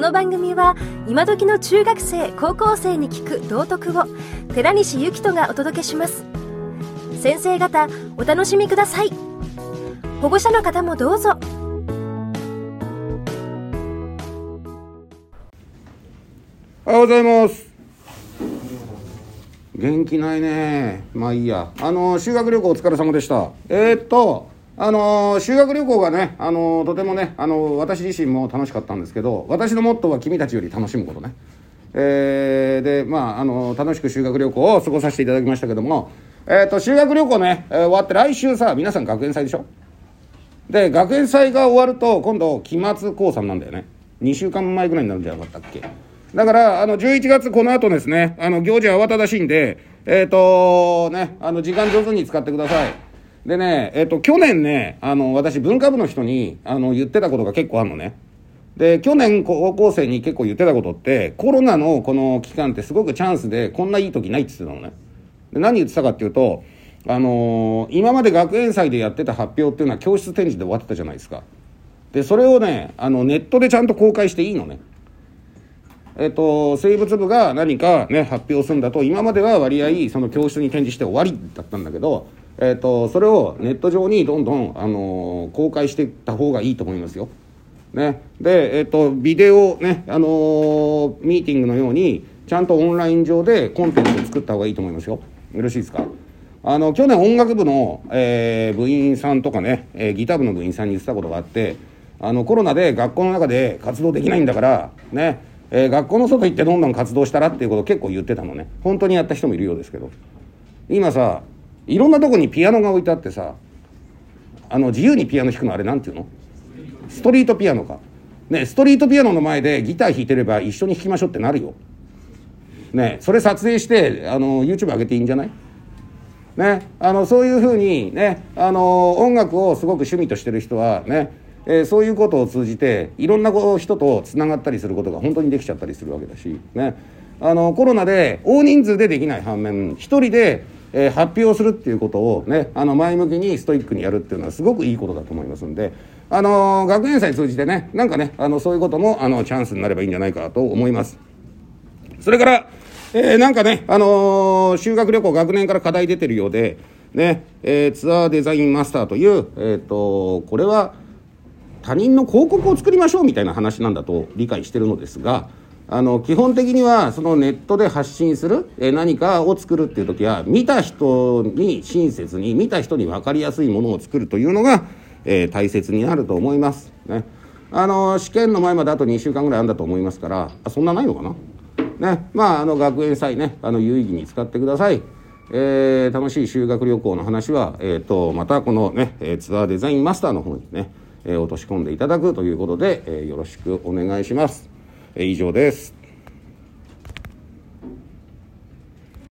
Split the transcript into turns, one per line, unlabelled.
の番組は今時の中学生高校生に聞く道徳を寺西幸人がお届けします。先生方お楽しみください。保護者の方もどうぞ。
おはようございます。元気ないね。まあいいや。あの修学旅行お疲れ様でした。えー、っとあの修学旅行がね、あのとてもね、あの私自身も楽しかったんですけど私のモットーは君たちより楽しむことね、えー、でまああの楽しく修学旅行を過ごさせていただきましたけども、えーと、修学旅行ね、え、終わって来週さ皆さん学園祭でしょ？で学園祭が終わると今度期末考算なんだよね。2週間前ぐらいになるんじゃなかったっけ？だからあの11月この後ですねあの行事は慌ただしいんでえっ、とねあの時間上手に使ってください。でね、えっ、と、去年ね、あの、私、文化部の人に、あの、言ってたことが結構あるのね。で、去年、高校生に結構言ってたことって、コロナのこの期間ってすごくチャンスで、こんないい時ないって言ってたのね。で、何言ってたかっていうと、あのー、今まで学園祭でやってた発表っていうのは教室展示で終わってたじゃないですか。で、それをね、あの、ネットでちゃんと公開していいのね。えっと、生物部が何かね、発表するんだと、今までは割合、その教室に展示して終わりだったんだけど、えーと、それをネット上にどんどん、あのー、公開していった方がいいと思いますよ。ね、で、えーと、ビデオ、ねあのー、ミーティングのようにちゃんとオンライン上でコンテンツを作った方がいいと思いますよ。よろしいですか？あの去年音楽部の、えー、部員さんとかね、えー、ギター部の部員さんに言ってたことがあってあのコロナで学校の中で活動できないんだからね、えー、学校の外行ってどんどん活動したらっていうことを結構言ってたのね本当にやった人もいるようですけど今さいろんなとこにピアノが置いてあってさあの自由にピアノ弾くのあれなんていうの？ストリートピアノか。ねストリートピアノの前でギター弾いてれば一緒に弾きましょうってなるよ。ねそれ撮影してあの YouTube 上げていいんじゃない？ねあのそういうふうにねあの音楽をすごく趣味としてる人はねえー、そういうことを通じていろんな人とつながったりすることが本当にできちゃったりするわけだし、ね、あのコロナで大人数でできない反面一人でえー、発表するっていうことをねあの前向きにストイックにやるっていうのはすごくいいことだと思いますんで、あのー、学園祭通じてねなんかねあのそういうこともあのチャンスになればいいんじゃないかと思います。それから、えー、なんかね、あの修学旅行学年から課題出てるようで、ねえツアーデザインマスターという、えーとこれは他人の広告を作りましょうみたいな話なんだと理解してるのですが。あの基本的にはそのネットで発信する、え何かを作るっていう時は見た人に親切に見た人に分かりやすいものを作るというのが、えー、大切になると思います。ね、あの試験の前まであと2週間ぐらいあるんだと思いますからあそんなないのかな？ねまああの学園祭ねあの有意義に使ってください。えー、楽しい修学旅行の話は、えーと、またこのねえツアーデザインマスターの方にね、えー、落とし込んでいただくということで、えー、よろしくお願いします。以上です。